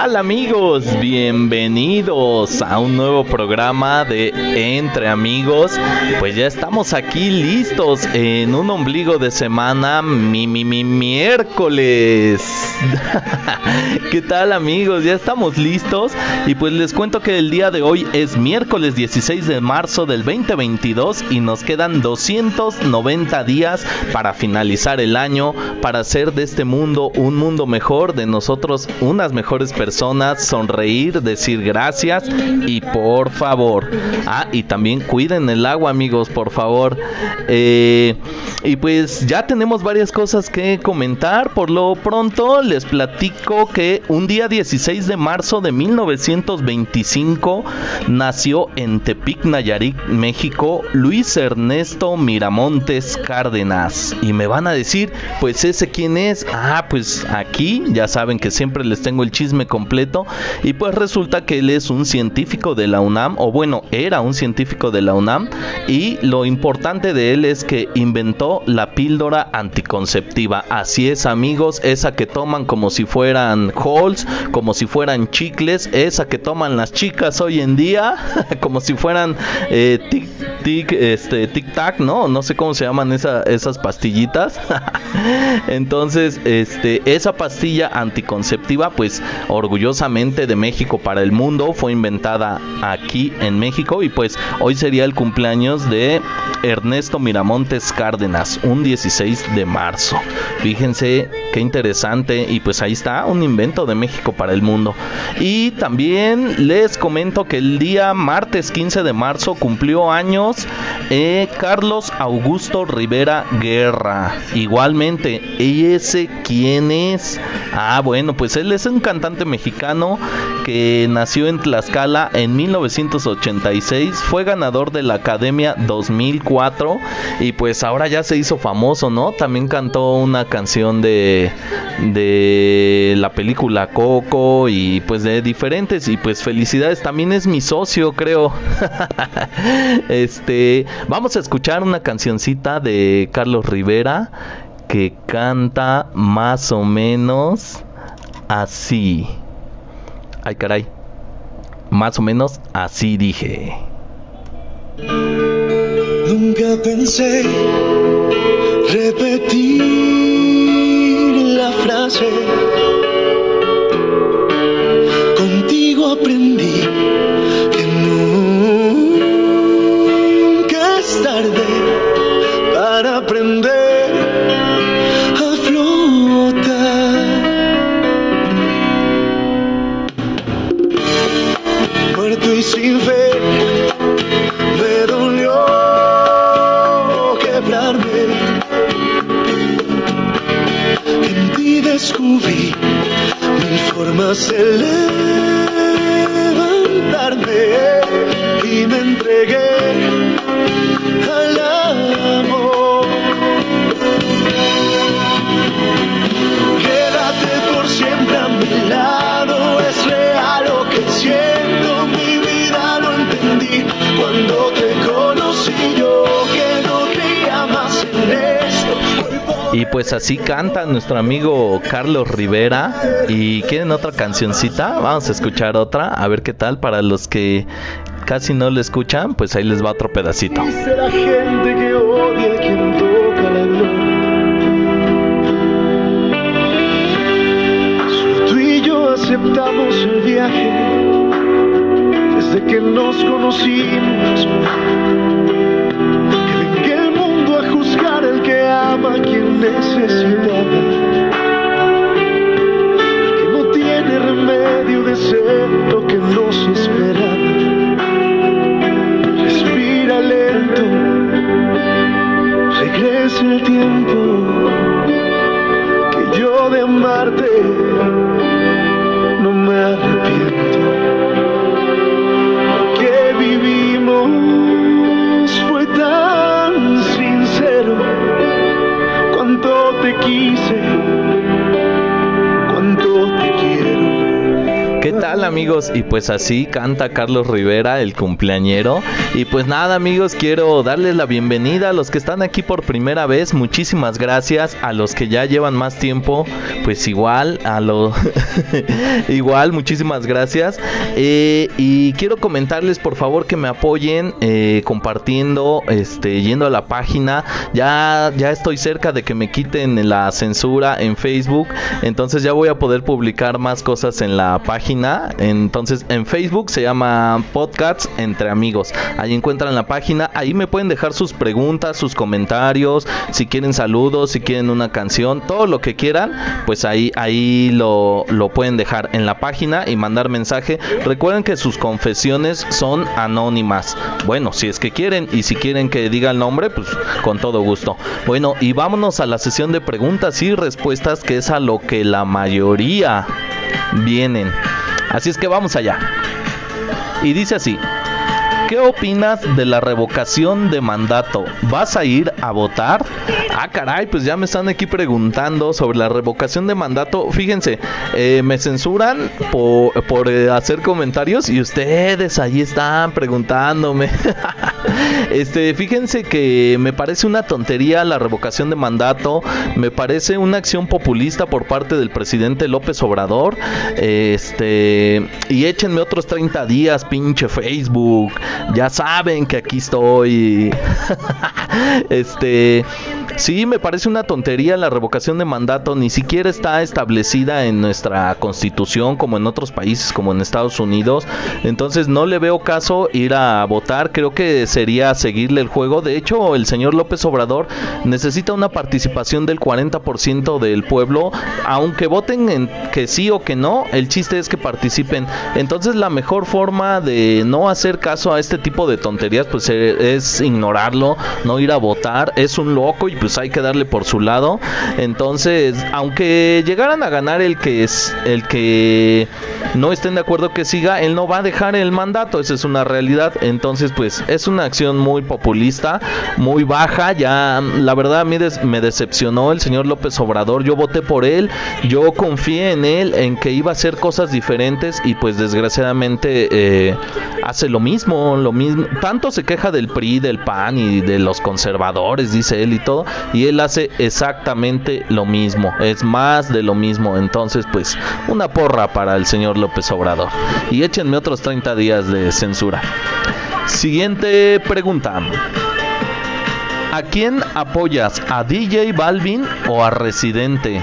tal amigos? Bienvenidos a un nuevo programa de Entre Amigos. Pues ya estamos aquí listos en un ombligo de semana, mi, mi, mi miércoles. ¿Qué tal amigos? Ya estamos listos y pues les cuento que el día de hoy es miércoles 16 de marzo del 2022 y nos quedan 290 días para finalizar el año, para hacer de este mundo un mundo mejor, de nosotros unas mejores personas, sonreír, decir gracias y por favor. Ah, y también cuiden el agua amigos, por favor. Eh, y pues ya tenemos varias cosas que comentar. Por lo pronto les platico que un día 16 de marzo de 1925 nació en Tepic, Nayarit, México, Luis Ernesto Miramontes Cárdenas. Y me van a decir, pues ese quién es. Ah, pues aquí ya saben que siempre les tengo el chisme completo. Y pues resulta que él es un científico de la UNAM, o bueno, era un científico de la UNAM. Y lo importante de él es que inventó la píldora anticonceptiva. Así es, amigos, esa que toman como si fueran halls, como si fueran chicles, esa que toman las chicas hoy en día, como si fueran eh, tic, tic, este, tic tac, no, no sé cómo se llaman esas pastillitas. Entonces, este, esa pastilla anticonceptiva, pues orgullosamente de México para el mundo, fue inventada aquí en México y pues hoy sería el cumpleaños de Ernesto Miramontes Cárdenas, un 16 de marzo. Fíjense qué interesante y pues ahí está un invento de México para el mundo. Y también les comento que el día martes 15 de marzo cumplió años eh, Carlos Augusto Rivera Guerra. Igualmente, ¿y ese quién es? Ah, bueno, pues él es un cantante mexicano que nació en Tlaxcala en 1986, fue ganador de la Academia 2004 y pues ahora ya se hizo famoso, ¿no? También cantó una canción de de la película Coco y pues de diferentes y pues felicidades, también es mi socio, creo. este, vamos a escuchar una cancioncita de Carlos Rivera que canta más o menos así. Ay, caray. Más o menos así dije. Nunca pensé repetir la frase. Contigo aprendí pues así canta nuestro amigo Carlos Rivera. ¿Y quieren otra cancioncita? Vamos a escuchar otra, a ver qué tal para los que casi no lo escuchan, pues ahí les va otro pedacito. A tú y yo aceptamos el viaje desde que nos conocimos. Pues así canta Carlos Rivera, el cumpleañero. Y pues nada amigos, quiero darles la bienvenida a los que están aquí por primera vez. Muchísimas gracias a los que ya llevan más tiempo. Pues igual, a lo... igual, muchísimas gracias. Eh, y quiero comentarles por favor que me apoyen eh, compartiendo, este, yendo a la página. Ya, ya estoy cerca de que me quiten la censura en Facebook. Entonces ya voy a poder publicar más cosas en la página. Entonces en Facebook se llama Podcasts entre amigos. Ahí encuentran la página. Ahí me pueden dejar sus preguntas, sus comentarios, si quieren saludos, si quieren una canción, todo lo que quieran, pues ahí, ahí lo, lo pueden dejar en la página y mandar mensaje. Recuerden que sus confesiones son anónimas. Bueno, si es que quieren y si quieren que diga el nombre, pues con todo gusto. Bueno, y vámonos a la sesión de preguntas y respuestas que es a lo que la mayoría vienen. Así es que vamos allá. Y dice así. ¿Qué opinas de la revocación de mandato? ¿Vas a ir a votar? Ah, caray, pues ya me están aquí preguntando sobre la revocación de mandato. Fíjense, eh, me censuran por, eh, hacer comentarios y ustedes ahí están preguntándome. este, fíjense que me parece una tontería la revocación de mandato. Me parece una acción populista por parte del presidente López Obrador. Este, y échenme otros 30 días, pinche Facebook. Ya saben que aquí estoy. este, sí, me parece una tontería la revocación de mandato. Ni siquiera está establecida en nuestra constitución como en otros países, como en Estados Unidos. Entonces no le veo caso ir a votar. Creo que sería seguirle el juego. De hecho, el señor López Obrador necesita una participación del 40% del pueblo. Aunque voten en que sí o que no, el chiste es que participen. Entonces la mejor forma de no hacer caso a este tipo de tonterías pues eh, es ignorarlo, no ir a votar. Es un loco y pues hay que darle por su lado. Entonces, aunque llegaran a ganar el que es el que no estén de acuerdo que siga, él no va a dejar el mandato, esa es una realidad. Entonces, pues es una acción muy populista, muy baja. Ya la verdad a mí me decepcionó el señor López Obrador. Yo voté por él, yo confié en él, en que iba a hacer cosas diferentes y pues desgraciadamente eh, hace lo mismo, lo mismo. Tanto se queja del PRI, del PAN y de los conservadores, dice él y todo, y él hace exactamente lo mismo, es más de lo mismo. Entonces, pues, una porra para el señor López Obrador. Y échenme otros 30 días de censura. Siguiente pregunta. ¿A quién apoyas? ¿A DJ Balvin o a Residente?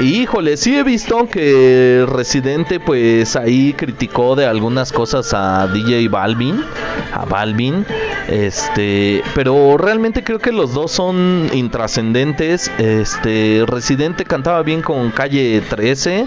Híjole, sí he visto que Residente pues ahí criticó de algunas cosas a DJ Balvin, a Balvin, este, pero realmente creo que los dos son intrascendentes. Este, Residente cantaba bien con Calle 13,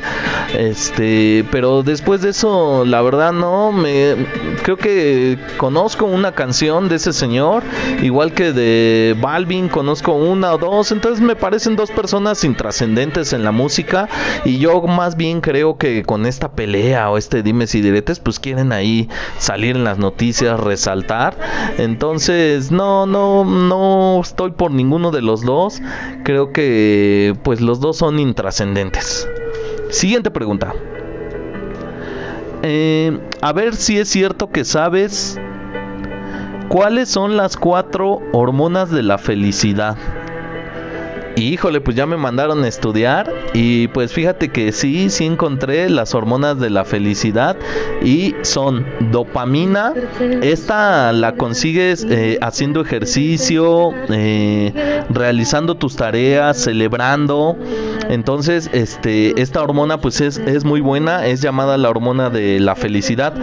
este, pero después de eso la verdad no me creo que conozco una canción de ese señor, igual que de Balvin conozco una o dos, entonces me parecen dos personas intrascendentes en la música y yo más bien creo que con esta pelea o este dimes y diretes pues quieren ahí salir en las noticias, resaltar. Entonces, no no no estoy por ninguno de los dos. Creo que pues los dos son intrascendentes. Siguiente pregunta. Eh, a ver si es cierto que sabes cuáles son las cuatro hormonas de la felicidad. Híjole, pues ya me mandaron a estudiar y pues fíjate que sí, sí encontré las hormonas de la felicidad y son dopamina. Esta la consigues eh, haciendo ejercicio, eh, realizando tus tareas, celebrando. Entonces, este, esta hormona pues es, es muy buena, es llamada la hormona de la felicidad.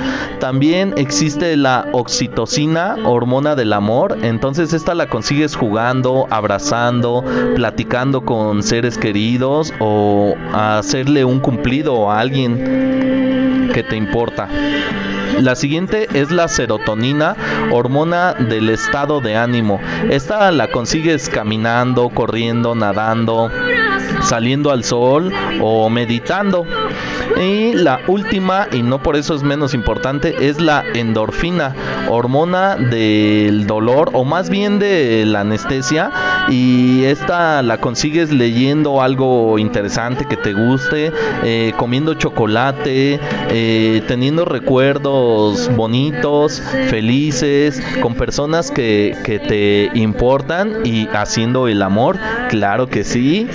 También existe la oxitocina, hormona del amor. Entonces, esta la consigues jugando, abrazando, platicando con seres queridos o hacerle un cumplido a alguien que te importa. La siguiente es la serotonina, hormona del estado de ánimo. Esta la consigues caminando, corriendo, nadando, saliendo al sol o meditando. Y la última, y no por eso es menos importante, es la endorfina, hormona del dolor o más bien de la anestesia. Y esta la consigues leyendo algo interesante que te guste, eh, comiendo chocolate, eh, teniendo recuerdos bonitos, felices, con personas que, que te importan y haciendo el amor. Claro que sí,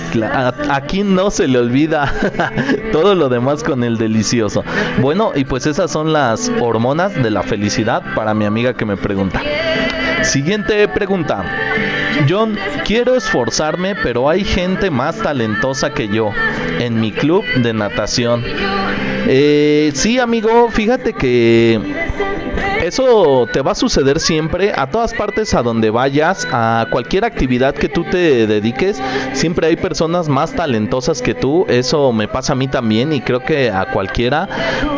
aquí no se le olvida todo lo demás con el delicioso. Bueno, y pues esas son las hormonas de la felicidad para mi amiga que me pregunta. Siguiente pregunta. John, quiero esforzarme, pero hay gente más talentosa que yo en mi club de natación. Eh, sí, amigo, fíjate que eso te va a suceder siempre, a todas partes a donde vayas, a cualquier actividad que tú te dediques, siempre hay personas más talentosas que tú, eso me pasa a mí también y creo que a cualquiera,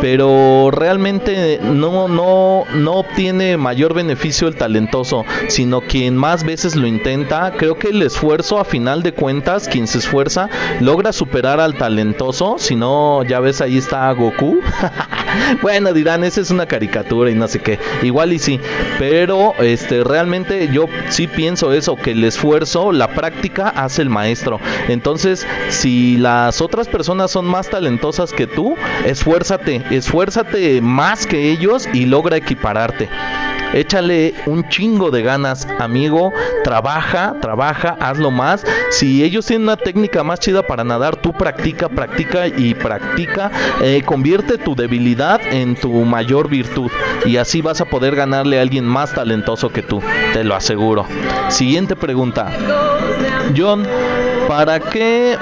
pero realmente no no no obtiene mayor beneficio el talentoso, sino quien más veces lo intenta, creo que el esfuerzo a final de cuentas, quien se esfuerza logra superar al talentoso, si no ya ves ahí está Goku. bueno, dirán, esa es una caricatura y no sé qué. Igual y sí, pero este realmente yo sí pienso eso, que el esfuerzo, la práctica hace el maestro. Entonces, si las otras personas son más talentosas que tú, esfuérzate, esfuérzate más que ellos y logra equipararte. Échale un chingo de ganas, amigo. Trabaja, trabaja, hazlo más. Si ellos tienen una técnica más chida para nadar, tú practica, practica y practica. Eh, convierte tu debilidad en tu mayor virtud. Y así vas a poder ganarle a alguien más talentoso que tú. Te lo aseguro. Siguiente pregunta. John, ¿para qué?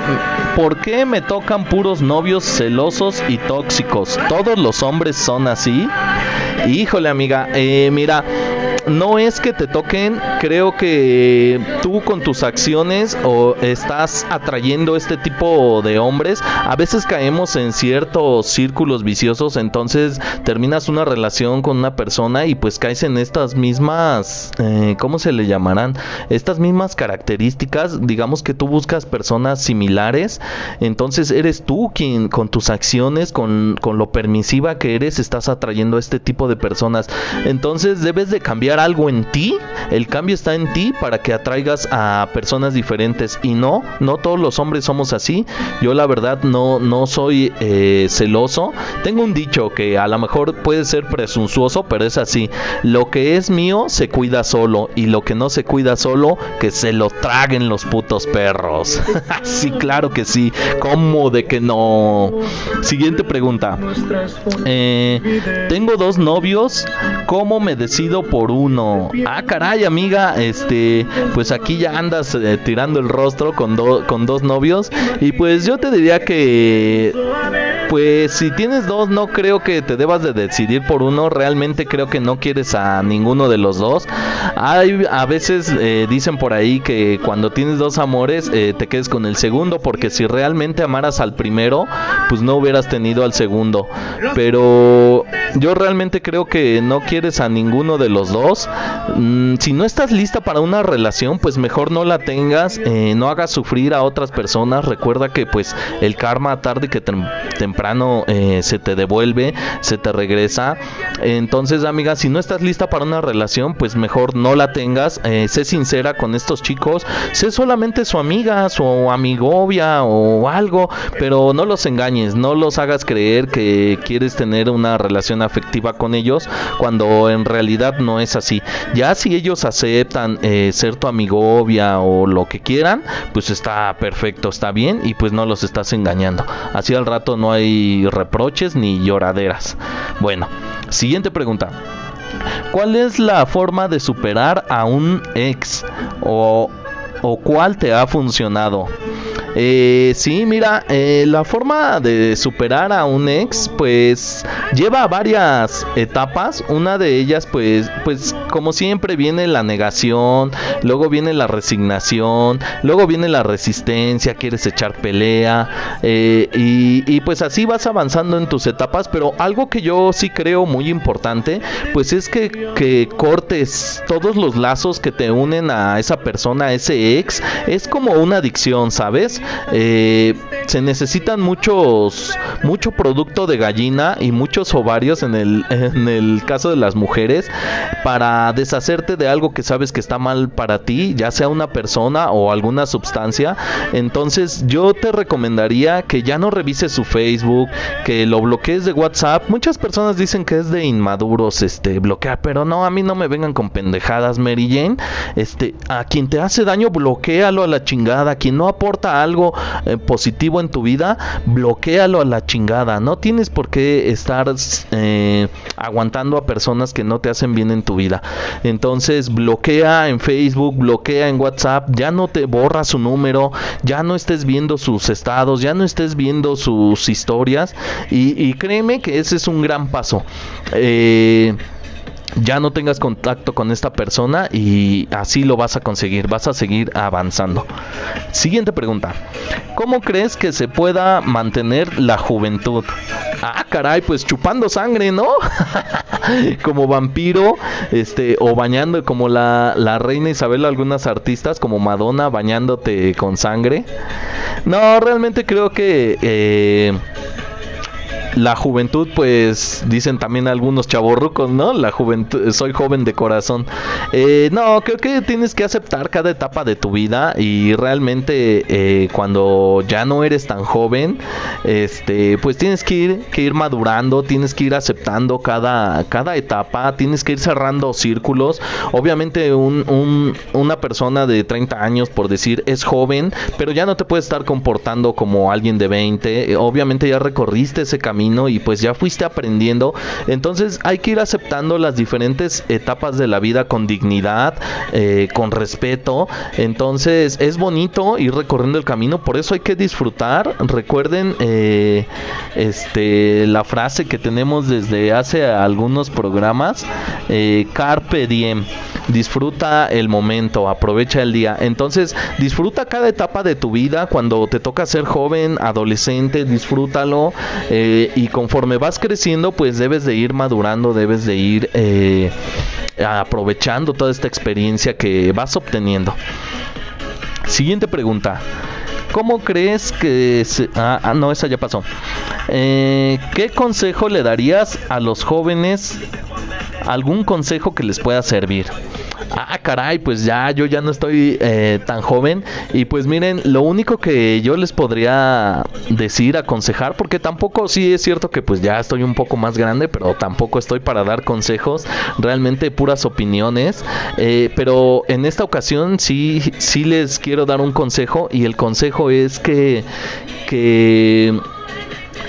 ¿Por qué me tocan puros novios celosos y tóxicos? ¿Todos los hombres son así? Híjole amiga, eh, mira, no es que te toquen, creo que tú con tus acciones o estás atrayendo este tipo de hombres. A veces caemos en ciertos círculos viciosos, entonces terminas una relación con una persona y pues caes en estas mismas, eh, ¿cómo se le llamarán? Estas mismas características, digamos que tú buscas personas similares, entonces eres tú quien con tus acciones, con, con lo permisiva que eres, estás atrayendo a este tipo de personas. Entonces debes de cambiar algo en ti, el cambio está en ti para que atraigas a personas diferentes y no, no todos los hombres somos así. Yo la verdad no, no soy eh, celoso. Tengo un dicho que a lo mejor puede ser presuntuoso, pero es así. Lo que es mío se cuida solo y lo que no se cuida solo, que se lo traguen los putos perros. sí, claro que sí. ¿Cómo de que no? Siguiente pregunta. Eh, tengo dos novios. ¿Cómo me decido por uno? Ah, caray, amiga, este, pues aquí ya andas eh, tirando el rostro con, con dos novios. Y pues yo te diría que, pues si tienes dos, no creo que te debas de decidir por uno. Realmente creo que no quieres a ninguno de los dos. Hay, a veces eh, dicen por ahí que cuando tienes dos amores, eh, te quedes con el segundo, porque si realmente amaras al primero, pues no hubieras tenido al segundo. Pero yo realmente creo que no quieres a ninguno de los dos Mm, si no estás lista para una relación, pues mejor no la tengas, eh, no hagas sufrir a otras personas. Recuerda que pues el karma tarde que temprano eh, se te devuelve, se te regresa. Entonces, amiga, si no estás lista para una relación, pues mejor no la tengas. Eh, sé sincera con estos chicos, sé solamente su amiga, su amigovia o algo, pero no los engañes, no los hagas creer que quieres tener una relación afectiva con ellos cuando en realidad no es así. Ya si ellos aceptan eh, ser tu amigovia o lo que quieran, pues está perfecto, está bien y pues no los estás engañando. Así al rato no hay reproches ni lloraderas. Bueno, siguiente pregunta. ¿Cuál es la forma de superar a un ex? ¿O, o cuál te ha funcionado? Eh, sí, mira, eh, la forma de superar a un ex, pues lleva varias etapas. Una de ellas, pues, pues como siempre viene la negación, luego viene la resignación, luego viene la resistencia, quieres echar pelea eh, y, pues así vas avanzando en tus etapas. Pero algo que yo sí creo muy importante, pues es que, que cortes todos los lazos que te unen a esa persona, a ese ex. Es como una adicción, ¿sabes? Eh, se necesitan muchos mucho producto de gallina y muchos ovarios en el, en el caso de las mujeres para deshacerte de algo que sabes que está mal para ti, ya sea una persona o alguna sustancia. Entonces yo te recomendaría que ya no revises su Facebook, que lo bloquees de WhatsApp. Muchas personas dicen que es de inmaduros este bloquear, pero no, a mí no me vengan con pendejadas, Mary Jane. Este, a quien te hace daño, bloquealo a la chingada. A quien no aporta algo eh, positivo en tu vida, bloquealo a la chingada. No tienes por qué estar eh, aguantando a personas que no te hacen bien en tu vida. Entonces bloquea en Facebook, bloquea en WhatsApp, ya no te borra su número, ya no estés viendo sus estados, ya no estés viendo sus historias y, créeme que ese es un gran paso. Eh, ya no tengas contacto con esta persona y así lo vas a conseguir, vas a seguir avanzando. Siguiente pregunta. ¿Cómo crees que se pueda mantener la juventud? Ah, caray, pues chupando sangre, ¿no? como vampiro, este, o bañando como la, la reina Isabel, algunas artistas como Madonna bañándote con sangre. No, realmente creo que... Eh, la juventud, pues dicen también algunos chavorrucos, ¿no? La juventud, soy joven de corazón. Eh, no, creo que tienes que aceptar cada etapa de tu vida y realmente eh, cuando ya no eres tan joven, este, pues tienes que ir, que ir madurando, tienes que ir aceptando cada, cada etapa, tienes que ir cerrando círculos. Obviamente un, una persona de 30 años, por decir, es joven, pero ya no te puedes estar comportando como alguien de 20. Obviamente ya recorriste ese camino y pues ya fuiste aprendiendo. Entonces hay que ir aceptando las diferentes etapas de la vida con dignidad, eh, con respeto. Entonces es bonito ir recorriendo el camino, por eso hay que disfrutar. Recuerden eh, este, la frase que tenemos desde hace algunos programas, eh, Carpe Diem, disfruta el momento, aprovecha el día. Entonces disfruta cada etapa de tu vida, cuando te toca ser joven, adolescente, disfrútalo. Y conforme vas creciendo, pues debes de ir madurando, debes de ir eh, aprovechando toda esta experiencia que vas obteniendo. Siguiente pregunta. ¿Cómo crees que. Ah, ah no, esa ya pasó. Eh, ¿Qué consejo le darías a los jóvenes? ¿Algún consejo que les pueda servir? Ah, caray, pues ya, yo ya no estoy eh, tan joven. Y pues miren, lo único que yo les podría decir, aconsejar, porque tampoco sí es cierto que pues ya estoy un poco más grande, pero tampoco estoy para dar consejos, realmente puras opiniones. Eh, pero en esta ocasión sí, sí les quiero dar un consejo y el consejo es que, que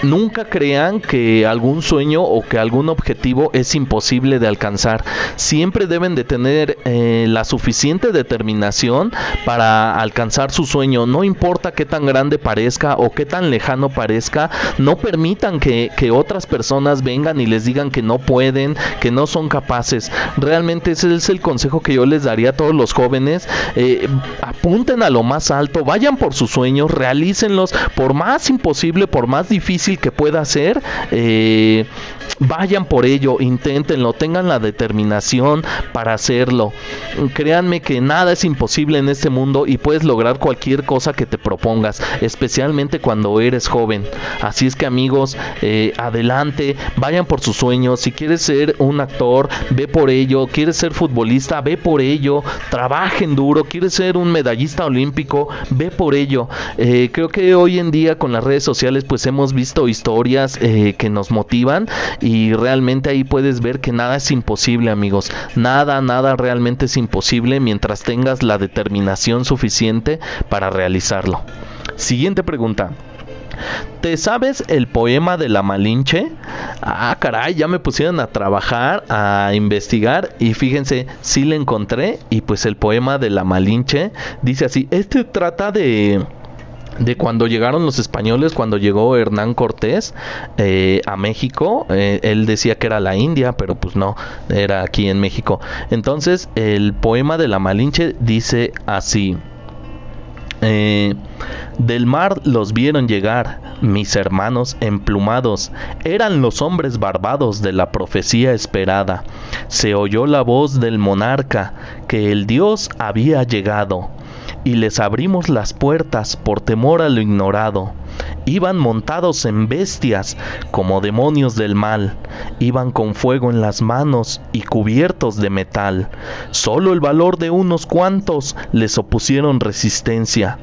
Nunca crean que algún sueño o que algún objetivo es imposible de alcanzar. Siempre deben de tener eh, la suficiente determinación para alcanzar su sueño. No importa qué tan grande parezca o qué tan lejano parezca, no permitan que, otras personas vengan y les digan que no pueden, que no son capaces. Realmente ese es el consejo que yo les daría a todos los jóvenes. Eh, apunten a lo más alto, vayan por sus sueños, realícenlos, por más imposible, por más difícil que pueda ser, eh, vayan por ello, inténtenlo, tengan la determinación para hacerlo. Créanme que nada es imposible en este mundo y puedes lograr cualquier cosa que te propongas, especialmente cuando eres joven. Así es que amigos, eh, adelante, vayan por sus sueños. Si quieres ser un actor, ve por ello. Quieres ser futbolista, ve por ello. Trabajen duro. Quieres ser un medallista olímpico, ve por ello. Eh, creo que hoy en día con las redes sociales pues hemos visto historias eh, que nos motivan y realmente ahí puedes ver que nada es imposible amigos, nada, nada realmente es imposible mientras tengas la determinación suficiente para realizarlo. Siguiente pregunta. ¿Te sabes el poema de la Malinche? Ah, caray, ya me pusieron a trabajar, a investigar y fíjense, sí le encontré y pues el poema de la Malinche dice así, este trata de de cuando llegaron los españoles, cuando llegó Hernán Cortés eh, a México, eh, él decía que era la India, pero pues no, era aquí en México. Entonces, el poema de la Malinche dice así. Eh, del mar los vieron llegar, mis hermanos emplumados, eran los hombres barbados de la profecía esperada. Se oyó la voz del monarca, que el Dios había llegado, y les abrimos las puertas por temor a lo ignorado. Iban montados en bestias como demonios del mal, iban con fuego en las manos y cubiertos de metal. Solo el valor de unos cuantos les opusieron resistencia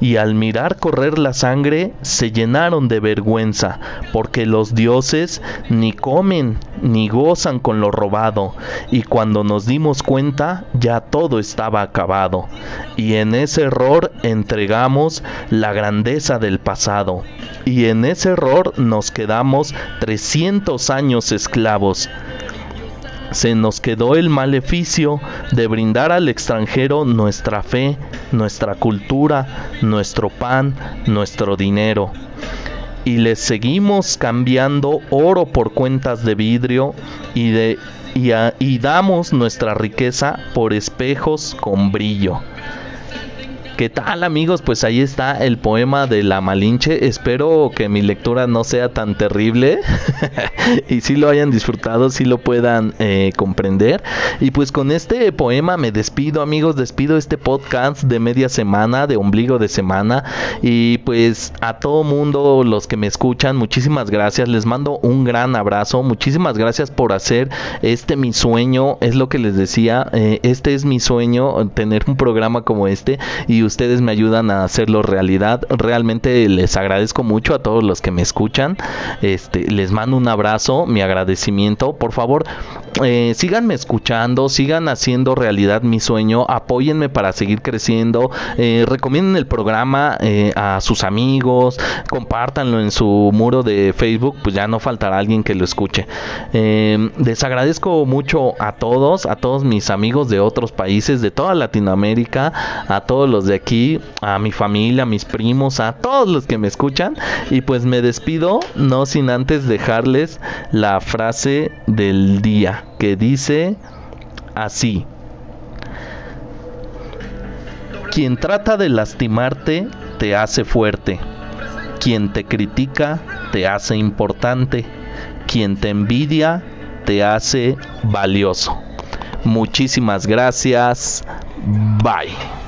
y al mirar correr la sangre se llenaron de vergüenza, porque los dioses ni comen ni gozan con lo robado, y cuando nos dimos cuenta ya todo estaba acabado, y en ese error entregamos la grandeza del pasado, y en ese error nos quedamos 300 años esclavos se nos quedó el maleficio de brindar al extranjero nuestra fe, nuestra cultura, nuestro pan, nuestro dinero. Y les seguimos cambiando oro por cuentas de vidrio y damos nuestra riqueza por espejos con brillo. ¿Qué tal amigos? Pues ahí está el poema de la Malinche. Espero que mi lectura no sea tan terrible y si lo hayan disfrutado, si lo puedan eh, comprender. Y pues con este poema me despido amigos, despido este podcast de media semana, de ombligo de semana. Y pues a todo mundo, los que me escuchan, muchísimas gracias. Les mando un gran abrazo. Muchísimas gracias por hacer este mi sueño. Es lo que les decía. Eh, este es mi sueño, tener un programa como este. Y ustedes me ayudan a hacerlo realidad. Realmente les agradezco mucho a todos los que me escuchan. Este, les mando un abrazo, mi agradecimiento. Por favor, eh, síganme escuchando, sigan haciendo realidad mi sueño, apóyenme para seguir creciendo, eh, recomienden el programa eh, a sus amigos, compártanlo en su muro de Facebook, pues ya no faltará alguien que lo escuche. les agradezco mucho a todos, a todos mis amigos de otros países, de toda Latinoamérica, a todos los de aquí, a mi familia, a mis primos, a todos los que me escuchan, y pues me despido, no sin antes dejarles la frase del día que dice así. Quien trata de lastimarte te hace fuerte. Quien te critica te hace importante. Quien te envidia te hace valioso. Muchísimas gracias. Bye.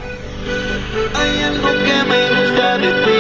Hay